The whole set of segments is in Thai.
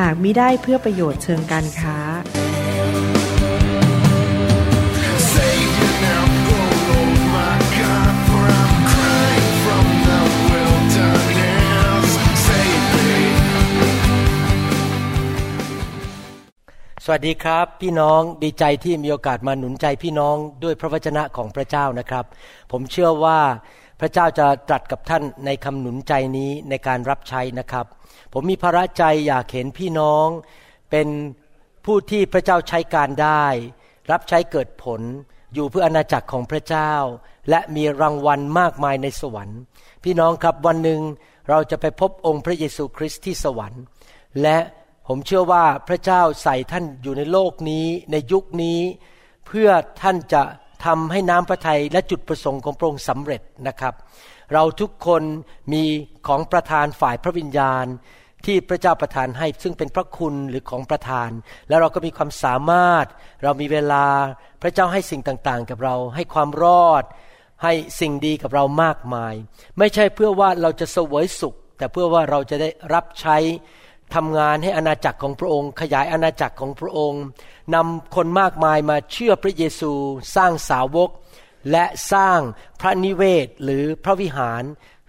หากมิได้เพื่อประโยชน์เชิงการค้า สวัสดีครับ พี่น้องดีใจที่มีโอกาสมาหนุนใจพี่น้องด้วยพระวจนะของพระเจ้านะครับ ผมเชื่อว่าพระเจ้าจะตรัสกับท่านในคำหนุนใจนี้ในการรับใช้นะครับ ผมมีภาระใจอยากเห็นพี่น้องเป็นผู้ที่พระเจ้าใช้การได้ รับใช้เกิดผล อยู่เพื่ออาณาจักรของพระเจ้า และมีรางวัลมากมายในสวรรค์ พี่น้องครับวันหนึ่งเราจะไปพบองค์พระเยซูคริสต์ที่สวรรค์ และผมเชื่อว่าพระเจ้าใส่ท่านอยู่ในโลกนี้ในยุคนี้ เพื่อท่านจะทำให้น้ำพระทัยและจุดประสงค์ของพระองค์สำเร็จนะครับ เราทุกคนมีของประทานฝ่ายพระวิญญาณ ที่พระเจ้าประทานให้ซึ่งเป็นพระคุณหรือของประทาน แล้วเราก็มีความสามารถ เรามีเวลาพระเจ้าให้สิ่งต่างๆ กับเรา ให้ความรอด ให้สิ่งดีกับเรามากมาย ไม่ใช่เพื่อว่าเราจะเสวยสุข แต่เพื่อว่าเราจะได้รับใช้ทำงานให้อาณาจักรของพระองค์ ขยายอาณาจักรของพระองค์นำคนมากมายมาเชื่อพระเยซู สร้างสาวก และสร้างพระนิเวศหรือพระวิหาร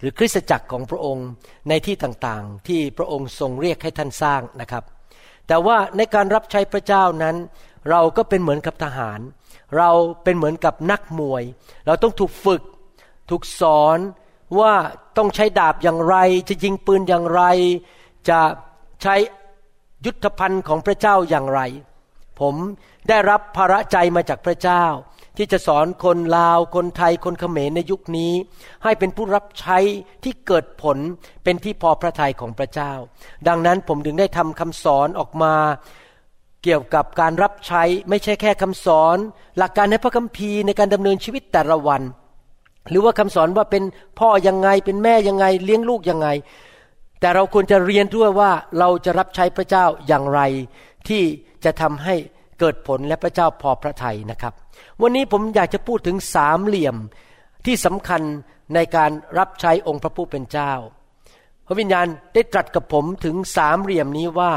รือคริสตจักรของพระองค์ในที่ต่างๆ ที่พระองค์ทรงเรียกให้ท่านสร้างนะครับ แต่ว่าในการรับใช้พระเจ้านั้น เราก็เป็นเหมือนกับทหาร เราเป็นเหมือนกับนักมวย เราต้องถูกฝึก ถูกสอนว่าต้องใช้ดาบอย่างไร จะยิงปืนอย่างไร จะใช้ยุทธภัณฑ์ของพระเจ้าอย่างไร ผมได้รับภาระใจมาจากพระเจ้า ที่จะสอนคนลาวคนไทยคนเขมรในยุคนี้ ให้เป็นผู้รับใช้ที่เกิดผลเป็นที่พอพระทัยของพระเจ้า ดังนั้นผมถึงได้ทำคำสอนออกมาเกี่ยวกับการรับใช้ไม่ใช่แค่คำสอน หลักการในพระคัมภีร์ในการดำเนินชีวิตแต่ละวัน หรือว่าคำสอนว่าเป็นพ่อยังไงเป็นแม่ยังไงเลี้ยงลูกยังไง แต่เราควรจะเรียนด้วยว่าเราจะรับใช้พระเจ้าอย่างไร ที่จะทำให้ เกิดผลและพระเจ้าพอพระทัยนะครับ วันนี้ผมอยากจะพูดถึงสามเหลี่ยมที่สำคัญในการรับใช้องค์พระผู้เป็นเจ้า พระวิญญาณได้ตรัสกับผมถึงสามเหลี่ยมนี้ว่า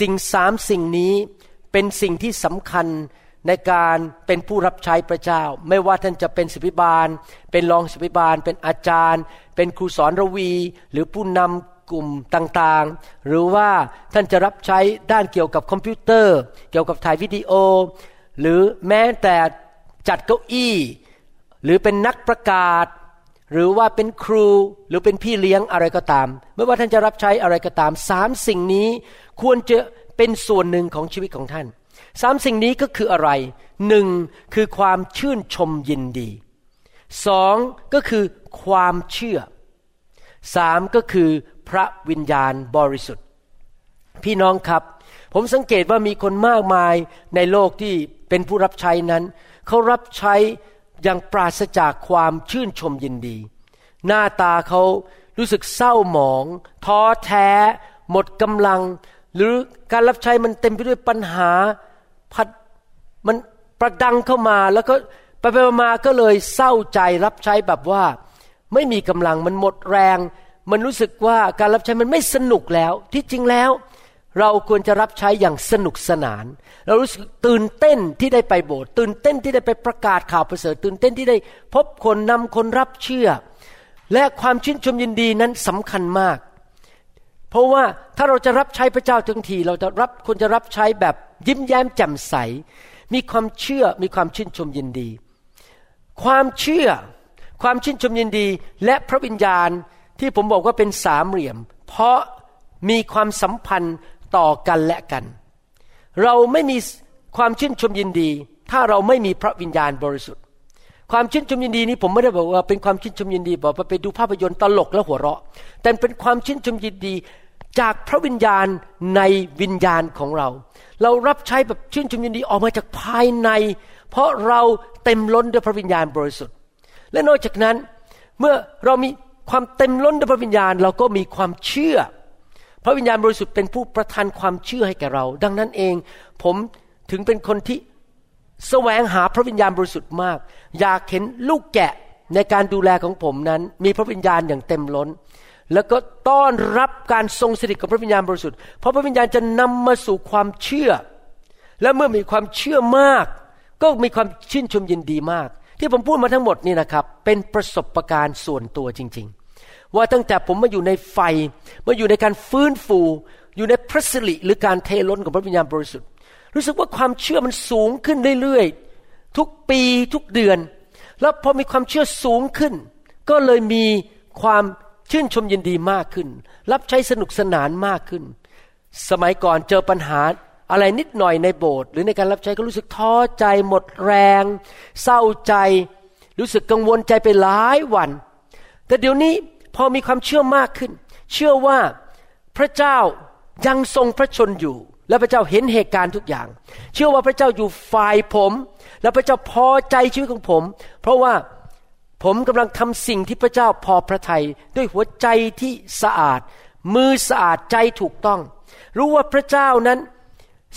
สิ่งสามสิ่งนี้เป็นสิ่งที่สำคัญในการเป็นผู้รับใช้พระเจ้า ไม่ว่าท่านจะเป็นศิบิบาล เป็นรองศิบิบาล เป็นอาจารย์ เป็นครูสอนระวี หรือผู้นำ กลุ่มต่างๆ หรือว่าท่านจะรับใช้ด้านเกี่ยวกับคอมพิวเตอร์ เกี่ยวกับถ่ายวิดีโอ หรือแม้แต่จัดเก้าอี้ หรือเป็นนักประกาศ หรือว่าเป็นครูหรือเป็นพี่เลี้ยงอะไรก็ตาม ไม่ว่าท่านจะรับใช้อะไรก็ตามสามสิ่งนี้ควรจะเป็นส่วนหนึ่งของชีวิตของท่านสามสิ่งนี้ก็คืออะไรหนึ่งคือความชื่นชมยินดีสองก็คือความเชื่อสามก็คือ พระวิญญาณบริสุทธิ์ พี่น้องครับ ผมสังเกตว่ามีคนมากมายในโลกที่เป็นผู้รับใช้นั้นเขารับใช้อย่างปราศจากความชื่นชมยินดี หน้าตาเขารู้สึกเศร้าหมอง ท้อแท้ หมดกำลัง หรือการรับใช้มันเต็มไปด้วยปัญหาพัดมันประดังเข้ามาแล้วก็ไปไปมาก็เลยเศร้าใจรับใช้แบบว่า ไม่มีกำลังมันหมดแรง มันรู้สึกว่าการรับใช้มันไม่สนุกแล้ว ที่จริงแล้ว เราควรจะรับใช้อย่างสนุกสนาน เรารู้สึกตื่นเต้นที่ได้ไปโบสถ์ตื่นเต้นที่ได้ไปประกาศข่าวประเสริฐตื่นเต้นที่ได้ พบคนนำคนรับเชื่อ และความชื่นชมยินดีนั้นสำคัญมาก เพราะว่าถ้าเราจะรับใช้พระเจ้าทั้งที เราจะรับควรจะรับใช้แบบยิ้มแย้มแจ่มใส มีความเชื่อมีความชื่นชมยินดี ความเชื่อความชื่นชมยินดีและพระวิญญาณ ที่ผมบอกว่าเป็นสามเหลี่ยม เพราะมีความสัมพันธ์ต่อกันและกัน เราไม่มีความชื่นชมยินดี ถ้าเราไม่มีพระวิญญาณบริสุทธิ์ ความชื่นชมยินดีนี้ผมไม่ได้บอกว่าเป็นความชื่นชมยินดีบอกว่าไปดูภาพยนตร์ตลกแล้วหัวเราะ แต่เป็นความชื่นชมยินดีจากพระวิญญาณในวิญญาณของเรา เรารับใช้แบบชื่นชมยินดีออกมาจากภายใน เพราะเราเต็มล้นด้วยพระวิญญาณบริสุทธิ์ และนอกจากนั้นเมื่อเรามี ความเต็มล้นด้วยพระวิญญาณเราก็มีความเชื่อ พระวิญญาณบริสุทธิ์เป็นผู้ประทานความเชื่อให้แก่เรา ดังนั้นเอง ผมถึงเป็นคนที่แสวงหาพระวิญญาณบริสุทธิ์มาก อยากเห็นลูกแกะในการดูแลของผมนั้น มีพระวิญญาณอย่างเต็มล้น แล้วก็ต้อนรับการทรงสถิตของพระวิญญาณบริสุทธิ์เพราะพระวิญญาณจะนำมาสู่ความเชื่อ และเมื่อมีความเชื่อมาก ก็มีความชื่นชมยินดีมาก ที่ผมพูดมาทั้งหมดนี่นะครับ เป็นประสบการณ์ส่วนตัวจริง ๆ ว่าตั้งแต่ผมมาอยู่ในไฟ มาอยู่ในการฟื้นฟู อยู่ในพระสิริหรือการเทล้นของพระวิญญาณบริสุทธิ์ รู้สึกว่าความเชื่อมันสูงขึ้นเรื่อยๆ ทุกปีทุกเดือน แล้วพอมีความเชื่อสูงขึ้น ก็เลยมีความชื่นชมยินดีมากขึ้น รับใช้สนุกสนานมากขึ้น สมัยก่อนเจอปัญหา อะไรนิดหน่อยในโบสถ์หรือในการรับใช้ก็รู้สึกท้อใจหมดแรง เศร้าใจ รู้สึกกังวลใจไปหลายวัน แต่เดี๋ยวนี้พอมีความเชื่อมากขึ้น เชื่อว่าพระเจ้ายังทรงพระชนอยู่ และพระเจ้าเห็นเหตุการณ์ทุกอย่าง เชื่อว่าพระเจ้าอยู่ฝ่ายผม และพระเจ้าพอใจชีวิตของผม เพราะว่าผมกำลังทำสิ่งที่พระเจ้าพอพระทัยด้วยหัวใจที่สะอาด มือสะอาดใจถูกต้อง รู้ว่าพระเจ้านั้น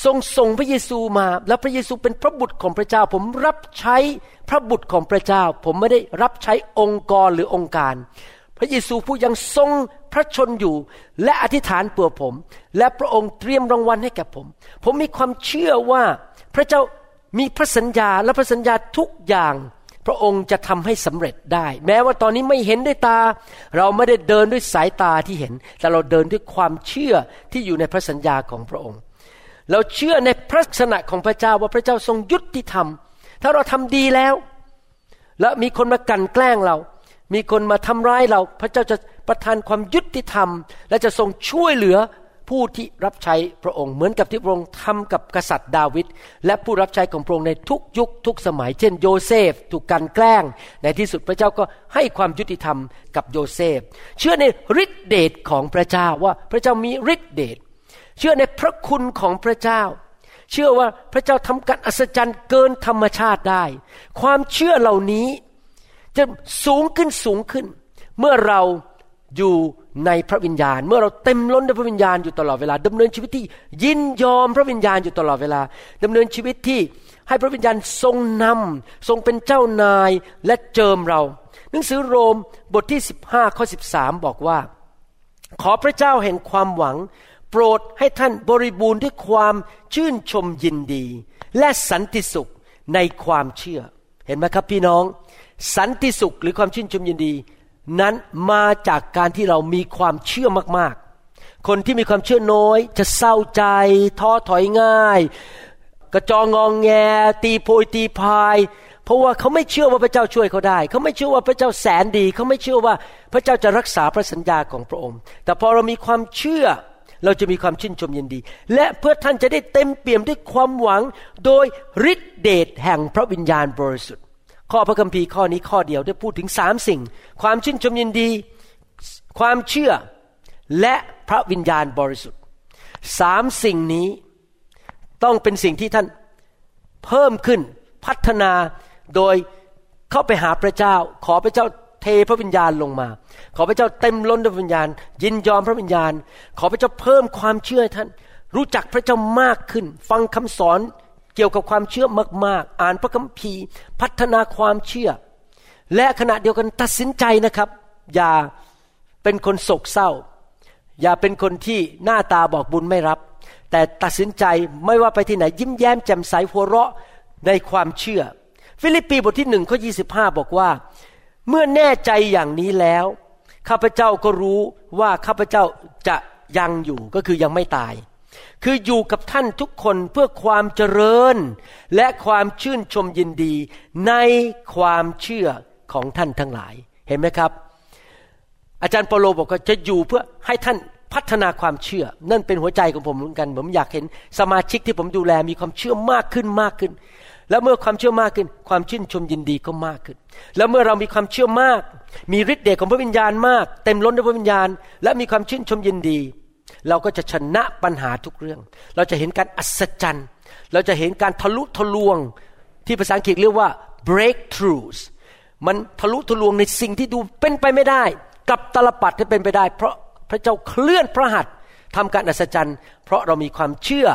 ทรงส่งพระเยซูมา และพระเยซูเป็นพระบุตรของพระเจ้า ผมรับใช้พระบุตรของพระเจ้า ผมไม่ได้รับใช้องค์กรหรือองค์การ พระเยซูผู้ยังทรงพระชนอยู่ และอธิษฐานเปื่อผม และพระองค์เตรียมรางวัลให้แก่ผม ผมมีความเชื่อว่าพระเจ้ามีพระสัญญาและพระสัญญาทุกอย่าง พระองค์จะทำให้สำเร็จได้ แม้ว่าตอนนี้ไม่เห็นด้วยตา เราไม่ได้เดินด้วยสายตาที่เห็น แต่เราเดินด้วยความเชื่อที่อยู่ในพระสัญญาของพระองค์ เราเชื่อในพระลักษณะของพระเจ้าว่าพระเจ้าทรงยุติธรรม ถ้าเราทำดีแล้ว และมีคนมากันแกล้งเรา มีคนมาทำร้ายเรา พระเจ้าจะประทานความยุติธรรม และจะทรงช่วยเหลือผู้ที่รับใช้พระองค์เหมือนกับที่พระองค์ทำกับกษัตริย์ดาวิดและผู้รับใช้ของพระองค์ในทุกยุคทุกสมัย เช่นโยเซฟถูกกันแกล้ง ในที่สุดพระเจ้าก็ให้ความยุติธรรมกับโยเซฟ เชื่อในฤทธิเดชของพระเจ้าว่าพระเจ้ามีฤทธิเดช เชื่อในพระคุณของพระเจ้า เชื่อว่าพระเจ้าทำการอัศจรรย์เกินธรรมชาติได้ ความเชื่อเหล่านี้จะสูงขึ้นสูงขึ้น เมื่อเราอยู่ในพระวิญญาณ เมื่อเราเต็มล้นด้วยพระวิญญาณอยู่ตลอดเวลาดำเนินชีวิตที่ยินยอมพระวิญญาณอยู่ตลอดเวลาดำเนินชีวิตที่ให้พระวิญญาณทรงนำทรงเป็นเจ้านายและเจิมเรา หนังสือโรมบทที่ 15ข้อ13 บอกว่า ขอพระเจ้าแห่งความหวัง ปรดให้ท่านบริบูรณ์ด้วยความชื่นชมยินดี และสันติสุขในความเชื่อ เห็นไหมครับพี่น้อง สันติสุขหรือความชื่นชมยินดี นั้นมาจากการที่เรามีความเชื่อมากๆ คนที่มีความเชื่อน้อยจะเศร้าใจ ท้อถอยง่าย กระจองงองแง ตีโพยตีพายเพราะว่าเขาไม่เชื่อว่าพระเจ้าช่วยเขาได้ เขาไม่เชื่อว่าพระเจ้าแสนดี เขาไม่เชื่อว่าพระเจ้าจะรักษาพระสัญญาของพระองค์ แต่พอเรามีความเชื่อ เราจะมีความชื่นชมยินดี และเพื่อท่านจะได้เต็มเปี่ยมด้วยความหวังโดยฤทธิเดชแห่งพระวิญญาณบริสุทธิ์ ข้อพระคัมภีร์ข้อนี้ข้อเดียวได้พูดถึงสามสิ่ง ความชื่นชมยินดี ความเชื่อและพระวิญญาณบริสุทธิ์สามสิ่งนี้ต้องเป็นสิ่งที่ท่านเพิ่มขึ้นพัฒนาโดยเข้าไปหาพระเจ้า ขอพระเจ้า เทพระวิญญาณลงมา ขอพระเจ้าเต็มล้นด้วยวิญญาณ ยินยอมพระวิญญาณ ขอพระเจ้าเพิ่มความเชื่อให้ท่าน รู้จักพระเจ้ามากขึ้น ฟังคำสอนเกี่ยวกับความเชื่อมาก ๆ อ่านพระคัมภีร์ พัฒนาความเชื่อ และขณะเดียวกันตัดสินใจนะครับ อย่าเป็นคนโศกเศร้า อย่าเป็นคนที่หน้าตาบอกบุญไม่รับ แต่ตัดสินใจไม่ว่าไปที่ไหน ยิ้มแย้มแจ่มใสหัวเราะในความเชื่อ ฟิลิปปีบทที่หนึ่งข้อยีบอกว่า เมื่อแน่ใจอย่างนี้แล้ว ข้าพเจ้าก็รู้ว่าข้าพเจ้าจะยังอยู่ก็คือยังไม่ตาย คืออยู่กับท่านทุกคนเพื่อความเจริญ และความชื่นชมยินดีในความเชื่อของท่านทั้งหลายเห็นไหมครับ อาจารย์เปโลบอกว่าจะอยู่เพื่อให้ท่านพัฒนาความเชื่อ นั่นเป็นหัวใจของผมเหมือนกัน ผมอยากเห็นสมาชิกที่ผมดูแลมีความเชื่อมากขึ้นมากขึ้น แล้วเมื่อความเชื่อมากขึ้น ความชื่นชมยินดีก็มากขึ้น แล้วเมื่อเรามีความเชื่อมาก มีฤทธิ์เดชของพระวิญญาณมาก เต็มล้นด้วยพระวิญญาณ และมีความชื่นชมยินดี เราก็จะชนะปัญหาทุกเรื่อง เราจะเห็นการอัศจรรย์ เราจะเห็นการทะลุทะลวง ที่ภาษาอังกฤษเรียกว่า breakthroughs มันทะลุทะลวงในสิ่งที่ดูเป็นไปไม่ได้กลับตลปัดให้เป็นไปได้ เพราะพระเจ้าเคลื่อนพระหัตถ์ทำการอัศจรรย์ เพราะเรามีความเชื่อ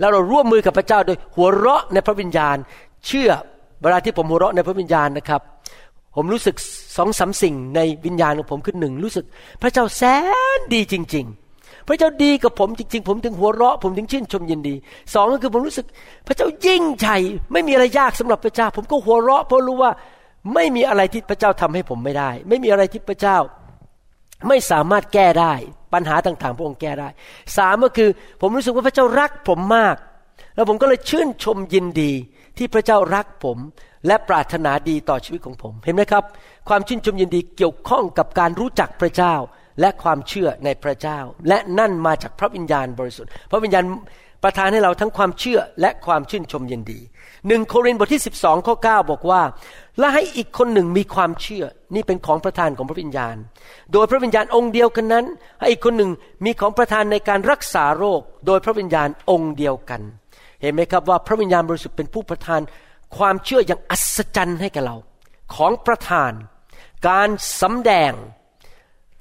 แล้วเราร่วมมือกับพระเจ้าโดยหัวเราะในพระวิญญาณ เชื่อเวลาที่ผมหัวเราะในพระวิญญาณนะครับ ผมรู้สึกสองสามสิ่งในวิญญาณของผมคือหนึ่งรู้สึก พระเจ้าแสนดีจริง ๆ พระเจ้าดีกับผมจริง ๆ ผมถึงหัวเราะ ผมถึงชื่นชมยินดีสองก็คือผมรู้สึก พระเจ้ายิ่งใหญ่ไม่มีอะไรยากสำหรับพระเจ้า ผมก็หัวเราะเพราะรู้ว่าไม่มีอะไรที่พระเจ้าทำให้ผมไม่ได้ ไม่มีอะไรที่พระเจ้า ไม่สามารถแก้ได้ปัญหาต่างๆ พระองค์แก้ได้สามก็คือผมรู้สึกว่าพระเจ้ารักผมมาก แล้วผมก็เลยชื่นชมยินดีที่พระเจ้ารักผม และปรารถนาดีต่อชีวิตของผม เห็นไหมครับ ความชื่นชมยินดีเกี่ยวข้องกับการรู้จักพระเจ้าและความเชื่อในพระเจ้า และนั่นมาจากพระวิญญาณบริสุทธิ์ พระวิญญาณประทานให้เราทั้งความเชื่อและความชื่นชมยินดีหนึ่งโครินธ์บทที่ 12 ข้อ 9 บอกว่า และให้อีกคนหนึ่งมีความเชื่อ นี่เป็นของประทานของพระวิญญาณ โดยพระวิญญาณองค์เดียวกันนั้น ให้อีกคนหนึ่งมีของประทานในการรักษาโรค โดยพระวิญญาณองค์เดียวกัน เห็นไหมครับว่าพระวิญญาณบริสุทธิ์เป็นผู้ประทานความเชื่ออย่างอัศจรรย์ให้กับเรา ของประทาน การสำแดง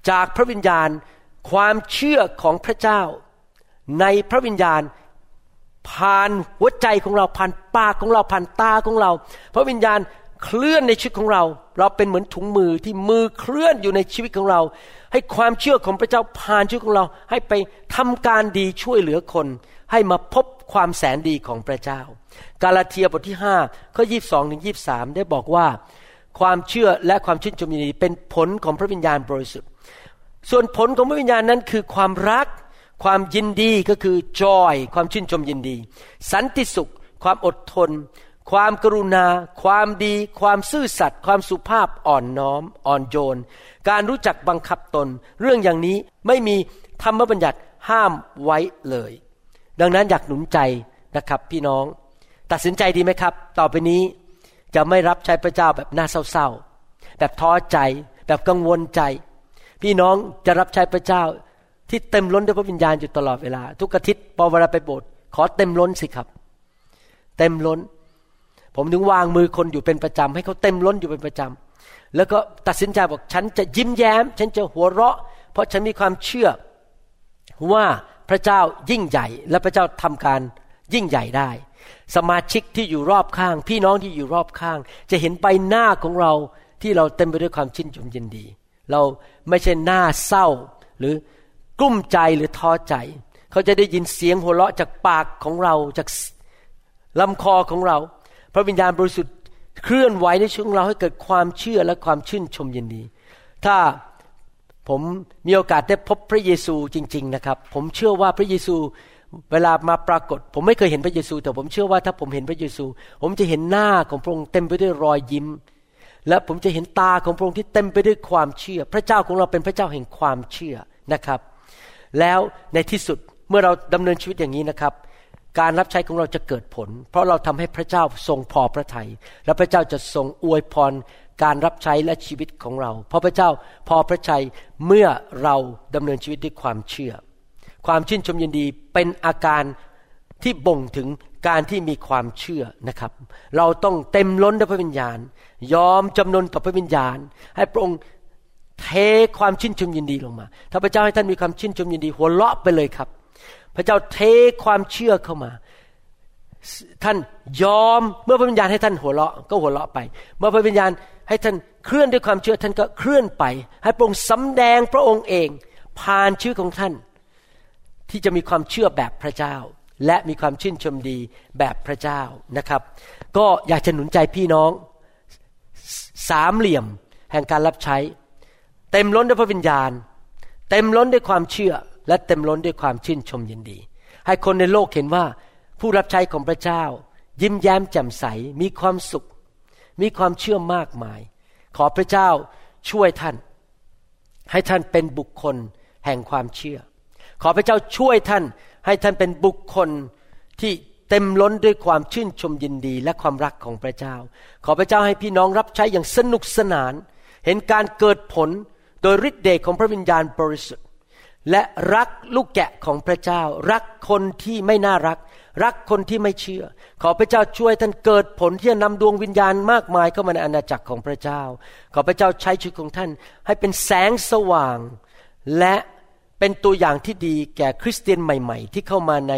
จากพระวิญญาณความเชื่อของพระเจ้า ในพระวิญญาณผ่านหัวใจของเราผ่านปากของเราผ่านตาของเรา พระวิญญาณ เคลื่อนในชีวิตของเรา เราเป็นเหมือนถุงมือที่มือเคลื่อนอยู่ในชีวิตของเรา ให้ความเชื่อของพระเจ้าผ่านชีวิตของเรา ให้ไปทำการดีช่วยเหลือคน ให้มาพบความแสนดีของพระเจ้า กาลาเทียบทที่5ข้อ22ถึง23 ได้บอกว่า ความเชื่อและความชื่นชมยินดีเป็นผลของพระวิญญาณบริสุทธิ์ ส่วนผลของพระวิญญาณนั้นคือความรัก ความยินดีก็คือ joy ความชื่นชมยินดี สันติสุข ความอดทน ความกรุณา ความดี ความซื่อสัตย์ ความสุภาพอ่อนน้อม อ่อนโยน การรู้จักบังคับตน เรื่องอย่างนี้ไม่มีธรรมบัญญัติห้ามไว้เลย ดังนั้นอยากหนุนใจนะครับพี่น้อง ตัดสินใจดีไหมครับ ต่อไปนี้จะไม่รับใช้พระเจ้าแบบน่าเศร้าๆ แบบท้อใจ แบบกังวลใจ พี่น้องจะรับใช้พระเจ้าที่เต็มล้นด้วยพระวิญญาณอยู่ตลอดเวลา ทุกอาทิตย์พอเวลาไปโบสถ์ขอเต็มล้นสิครับ เต็มล้น ผมถึงวางมือคนอยู่เป็นประจำให้เขาเต็มล้นอยู่เป็นประจำแล้วก็ตัดสินใจบอกฉันจะยิ้มแย้ม ฉันจะหัวเราะ เพราะฉันมีความเชื่อว่าพระเจ้ายิ่งใหญ่ และพระเจ้าทำการยิ่งใหญ่ได้ สมาชิกที่อยู่รอบข้าง พี่น้องที่อยู่รอบข้าง จะเห็นใบหน้าของเราที่เราเต็มไปด้วยความชื่นชมยินดี เราไม่ใช่หน้าเศร้า หรือกลุ้มใจหรือท้อใจ เขาจะได้ยินเสียงหัวเราะจากปากของเราจากลำคอของเรา ระวิญญาณบริสุทธิ์เคลื่อนไหวในชีวิตของเราให้เกิดความเชื่อและความชื่นชมยินดี ถ้าผมมีโอกาสได้พบพระเยซูจริง ๆ นะครับ ผมเชื่อว่าพระเยซูเวลามาปรากฏ ผมไม่เคยเห็นพระเยซู แต่ผมเชื่อว่าถ้าผมเห็นพระเยซู ผมจะเห็นหน้าของพระองค์เต็มไปด้วยรอยยิ้ม และผมจะเห็นตาของพระองค์ที่เต็มไปด้วยความเชื่อ พระเจ้าของเราเป็นพระเจ้าแห่งความเชื่อนะครับ แล้วในที่สุดเมื่อเราดำเนินชีวิตอย่างนี้นะครับ การรับใช้ของเราจะเกิดผล เพราะเราทำให้พระเจ้าทรงพอพระทยัยและพระเจ้าจะทรงอวยพรการรับใช้และชีวิตของเรา เพราะพระเจ้าพอพระทัยเมื่อเราดำเนินชีวิตด้วยความเชื่อ ความชื่นชมยินดีเป็นอาการที่บ่งถึงการที่มีความเชื่อนะครับ เราต้องเต็มล้นด้วยพระวิญญาณ ยอมจำนนต่อพระวิญญาณ ให้พระองค์เทความชื่นชมยินดีลงมา ถ้าพระเจ้าให้ท่านมีความชื่นชมยินดี หัวเราะไปเลยครับ พระเจ้าเทความเชื่อเข้ามา ท่านยอมเมื่อพระวิญญาณให้ท่านหัวเราะก็หัวเราะไป เมื่อพระวิญญาณให้ท่านเคลื่อนด้วยความเชื่อท่านก็เคลื่อนไป ให้พระองค์สำแดงพระองค์เอง ผ่านชื่อของท่าน ที่จะมีความเชื่อแบบพระเจ้า และมีความชื่นชมดีแบบพระเจ้านะครับ ก็อยากจะหนุนใจพี่น้องสามเหลี่ยมแห่งการรับใช้ เต็มล้นด้วยพระวิญญาณ เต็มล้นด้วยความเชื่อ และเต็มล้นด้วยความชื่นชมยินดี ให้คนในโลกเห็นว่าผู้รับใช้ของพระเจ้า ยิ้มแย้มแจ่มใสมีความสุข มีความเชื่อมากมาย ขอพระเจ้าช่วยท่าน ให้ท่านเป็นบุคคลแห่งความเชื่อ ขอพระเจ้าช่วยท่าน ให้ท่านเป็นบุคคลที่เต็มล้นด้วยความชื่นชมยินดีและความรักของพระเจ้า ขอพระเจ้าให้พี่น้องรับใช้อย่างสนุกสนาน เห็นการเกิดผลโดยฤทธิ์เดชของพระวิญญาณบริสุทธิ์ และรักลูกแกะของพระเจ้า รักคนที่ไม่น่ารัก รักคนที่ไม่เชื่อ ขอพระเจ้าช่วยท่านเกิดผลที่จะนำดวงวิญญาณมากมายเข้ามาในอาณาจักรของพระเจ้า ขอพระเจ้าใช้ชีวิตของท่าน ให้เป็นแสงสว่าง และเป็นตัวอย่างที่ดีแก่คริสเตียนใหม่ ๆ ที่เข้ามาใน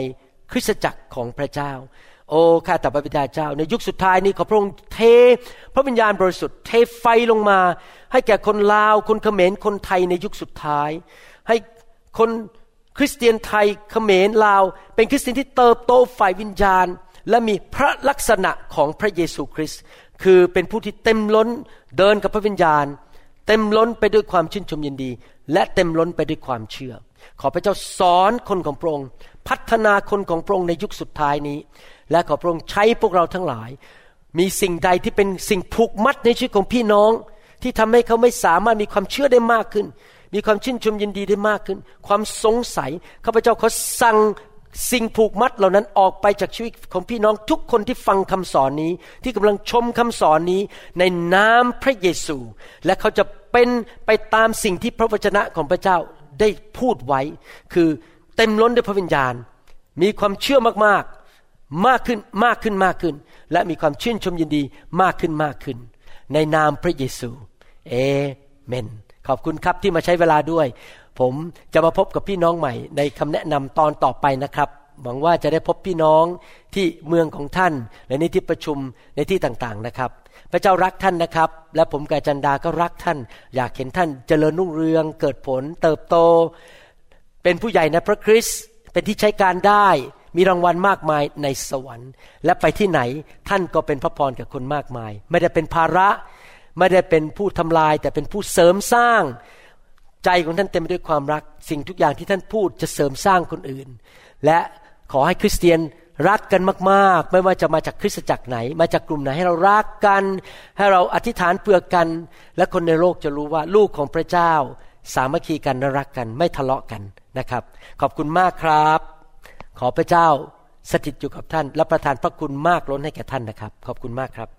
คริสตจักรของพระเจ้า โอ้ข้าแต่พระบิดาเจ้า ในยุคสุดท้ายนี้ขอพระองค์เท พระวิญญาณบริสุทธิ์เทไฟลงมา ให้แก่คนลาวคนเขมรคนไทยในยุคสุดท้าย ให้ คนคริสเตียนไทยเขมรลาว เป็นคริสเตียนที่เติบโตฝ่ายวิญญาณ และมีพระลักษณะของพระเยซูคริสต์คือเป็นผู้ที่เต็มล้นเดินกับพระวิญญาณ เต็มล้นไปด้วยความชื่นชมยินดี และเต็มล้นไปด้วยความเชื่อ ขอพระเจ้าสอนคนของพระองค์ พัฒนาคนของพระองค์ในยุคสุดท้ายนี้ และขอพระองค์ใช้พวกเราทั้งหลาย มีสิ่งใดที่เป็นสิ่งผูกมัดในชีวิตของพี่น้อง ที่ทำให้เขาไม่สามารถมีความเชื่อได้มากขึ้น มีความชื่นชมยินดีได้มากขึ้น ความสงสัยข้าพเจ้าขอสั่งสิ่งผูกมัดเหล่านั้นออกไปจากชีวิตของพี่น้องทุกคนที่ฟังคำสอนนี้ ที่กำลังชมคำสอนนี้ในนามพระเยซู และเขาจะเป็นไปตามสิ่งที่พระวจนะของพระเจ้าได้พูดไว้ คือเต็มล้นด้วยพระวิญญาณ มีความเชื่อมากๆมากขึ้นมากขึ้นมากขึ้น และมีความชื่นชมยินดีมากขึ้นมากขึ้น ในนามพระเยซูเอเมน ขอบคุณครับที่มาใช้เวลาด้วย ผมจะมาพบกับพี่น้องใหม่ ในคำแนะนำตอนต่อไปนะครับ หวังว่าจะได้พบพี่น้องที่เมืองของท่าน และในที่ประชุมในที่ต่างๆนะครับ พระเจ้ารักท่านนะครับ และผมกาจันดาก็รักท่าน อยากเห็นท่านเจริญรุ่งเรือง เกิดผล เติบโต เป็นผู้ใหญ่ในพระคริสต์เป็นที่ใช้การได้มีรางวัลมากมายในสวรรค์ และไปที่ไหนท่านก็เป็นพระพรกับคนมากมาย ไม่ได้เป็นภาระ ไม่ได้เป็นผู้ทำลาย แต่เป็นผู้เสริมสร้าง ใจของท่านเต็มไปด้วยความรัก สิ่งทุกอย่างที่ท่านพูดจะเสริมสร้างคนอื่น และขอให้คริสเตียนรักกันมากๆ ไม่ว่าจะมาจากคริสตจักรไหน มาจากกลุ่มไหนให้เรารักกัน ให้เราอธิษฐานเพื่อกัน และคนในโลกจะรู้ว่าลูกของพระเจ้า สามัคคีกันและรักกันไม่ทะเลาะกันนะครับ ขอบคุณมากครับ ขอพระเจ้าสถิตอยู่กับท่าน และประทานพระคุณมากล้นให้แก่ท่านนะครับ ขอบคุณมากครับ